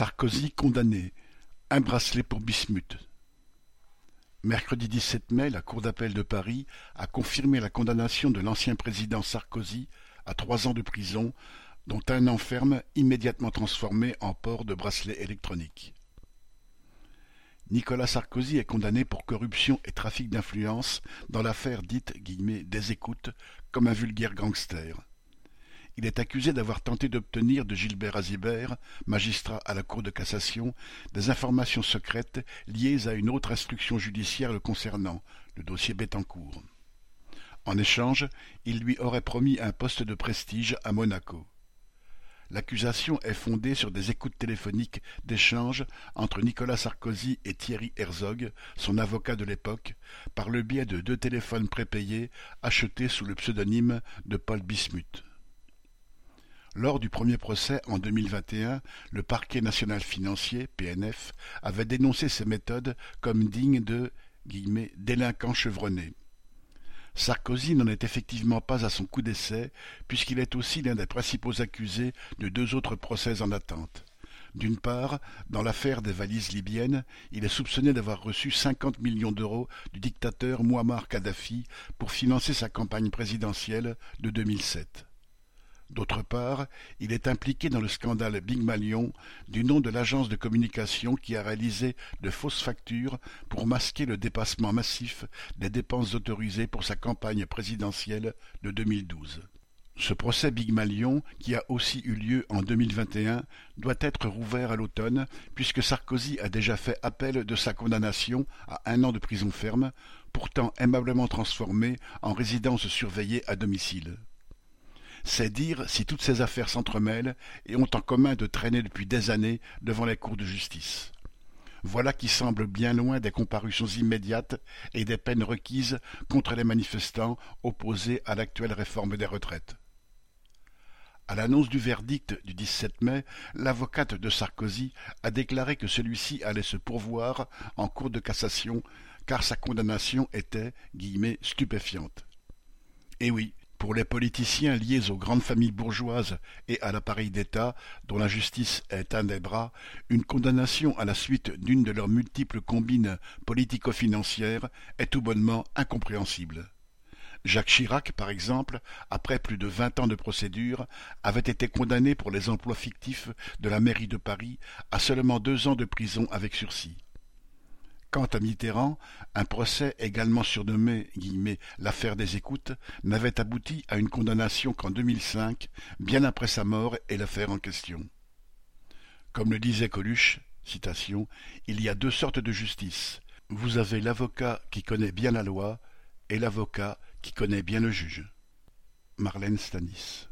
Sarkozy condamné, un bracelet pour Bismuth. Mercredi 17 mai, la Cour d'appel de Paris a confirmé la condamnation de l'ancien président Sarkozy à trois ans de prison, dont un an ferme immédiatement transformé en port de bracelet électronique. Nicolas Sarkozy est condamné pour corruption et trafic d'influence dans l'affaire dite des écoutes comme un vulgaire gangster. Il est accusé d'avoir tenté d'obtenir de Gilbert Azibert, magistrat à la Cour de cassation, des informations secrètes liées à une autre instruction judiciaire le concernant, le dossier Bettencourt. En échange, il lui aurait promis un poste de prestige à Monaco. L'accusation est fondée sur des écoutes téléphoniques d'échanges entre Nicolas Sarkozy et Thierry Herzog, son avocat de l'époque, par le biais de deux téléphones prépayés achetés sous le pseudonyme de Paul Bismuth. Lors du premier procès en 2021, le parquet national financier, PNF, avait dénoncé ces méthodes comme dignes de « délinquants chevronnés ». Sarkozy n'en est effectivement pas à son coup d'essai, puisqu'il est aussi l'un des principaux accusés de deux autres procès en attente. D'une part, dans l'affaire des valises libyennes, il est soupçonné d'avoir reçu cinquante millions d'euros du dictateur Muammar Kadhafi pour financer sa campagne présidentielle de 2007. D'autre part, il est impliqué dans le scandale Big Malion du nom de l'agence de communication qui a réalisé de fausses factures pour masquer le dépassement massif des dépenses autorisées pour sa campagne présidentielle de 2012. Ce procès Big Malion, qui a aussi eu lieu en 2021, doit être rouvert à l'automne, puisque Sarkozy a déjà fait appel de sa condamnation à un an de prison ferme, pourtant aimablement transformée en résidence surveillée à domicile. C'est dire si toutes ces affaires s'entremêlent et ont en commun de traîner depuis des années devant les cours de justice. Voilà qui semble bien loin des comparutions immédiates et des peines requises contre les manifestants opposés à l'actuelle réforme des retraites. À l'annonce du verdict du 17 mai, l'avocate de Sarkozy a déclaré que celui-ci allait se pourvoir en cour de cassation car sa condamnation était guillemets, stupéfiante. Et oui, pour les politiciens liés aux grandes familles bourgeoises et à l'appareil d'État, dont la justice est un des bras, une condamnation à la suite d'une de leurs multiples combines politico-financières est tout bonnement incompréhensible. Jacques Chirac, par exemple, après plus de vingt ans de procédure, avait été condamné pour les emplois fictifs de la mairie de Paris à seulement deux ans de prison avec sursis. Quant à Mitterrand, un procès également surnommé « l'affaire des écoutes » n'avait abouti à une condamnation qu'en 2005, bien après sa mort et l'affaire en question. Comme le disait Coluche, il y a deux sortes de justice. Vous avez l'avocat qui connaît bien la loi et l'avocat qui connaît bien le juge. Marlène Stanis